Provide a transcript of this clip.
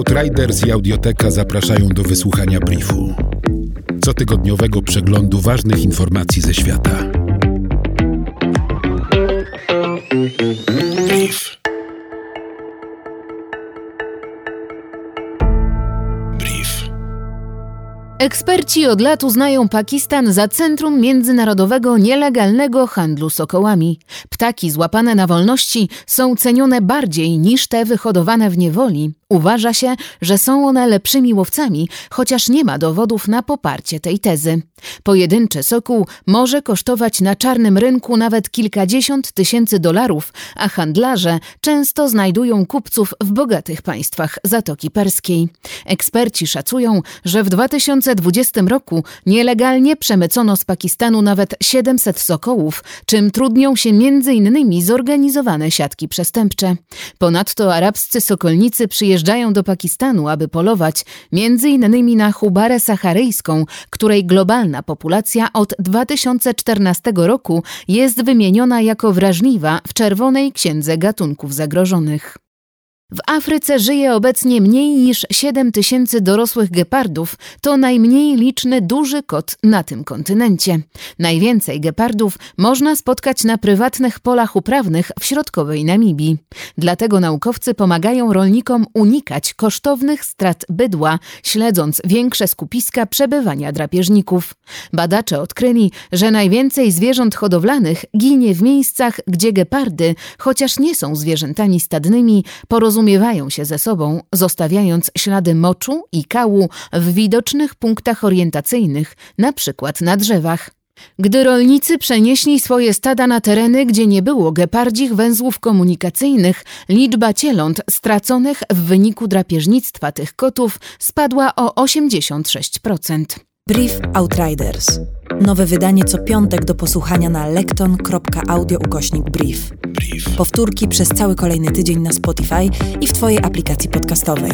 Outriders i Audioteka zapraszają do wysłuchania briefu. Cotygodniowego przeglądu ważnych informacji ze świata. Brief. Brief. Eksperci od lat uznają Pakistan za centrum międzynarodowego nielegalnego handlu sokołami. Ptaki złapane na wolności są cenione bardziej niż te wyhodowane w niewoli. Uważa się, że są one lepszymi łowcami, chociaż nie ma dowodów na poparcie tej tezy. Pojedynczy sokół może kosztować na czarnym rynku nawet kilkadziesiąt tysięcy dolarów, a handlarze często znajdują kupców w bogatych państwach Zatoki Perskiej. Eksperci szacują, że w 2020 roku nielegalnie przemycono z Pakistanu nawet 700 sokołów, czym trudnią się m.in. zorganizowane siatki przestępcze. Ponadto arabscy sokolnicy przyjeżdżają do Pakistanu, aby polować m.in. na hubarę saharyjską, której globalna populacja od 2014 roku jest wymieniona jako wrażliwa w Czerwonej Księdze Gatunków Zagrożonych. W Afryce żyje obecnie mniej niż 7 tysięcy dorosłych gepardów. To najmniej liczny duży kot na tym kontynencie. Najwięcej gepardów można spotkać na prywatnych polach uprawnych w środkowej Namibii. Dlatego naukowcy pomagają rolnikom unikać kosztownych strat bydła, śledząc większe skupiska przebywania drapieżników. Badacze odkryli, że najwięcej zwierząt hodowlanych ginie w miejscach, gdzie gepardy, chociaż nie są zwierzętami stadnymi, porozumiewają porozumiewają się ze sobą, zostawiając ślady moczu i kału w widocznych punktach orientacyjnych, na przykład na drzewach. Gdy rolnicy przenieśli swoje stada na tereny, gdzie nie było gepardzich węzłów komunikacyjnych, liczba cieląt straconych w wyniku drapieżnictwa tych kotów spadła o 86%. Brief Outriders. Nowe wydanie co piątek do posłuchania na lekton.audio ukośnik brief. Powtórki przez cały kolejny tydzień na Spotify i w Twojej aplikacji podcastowej.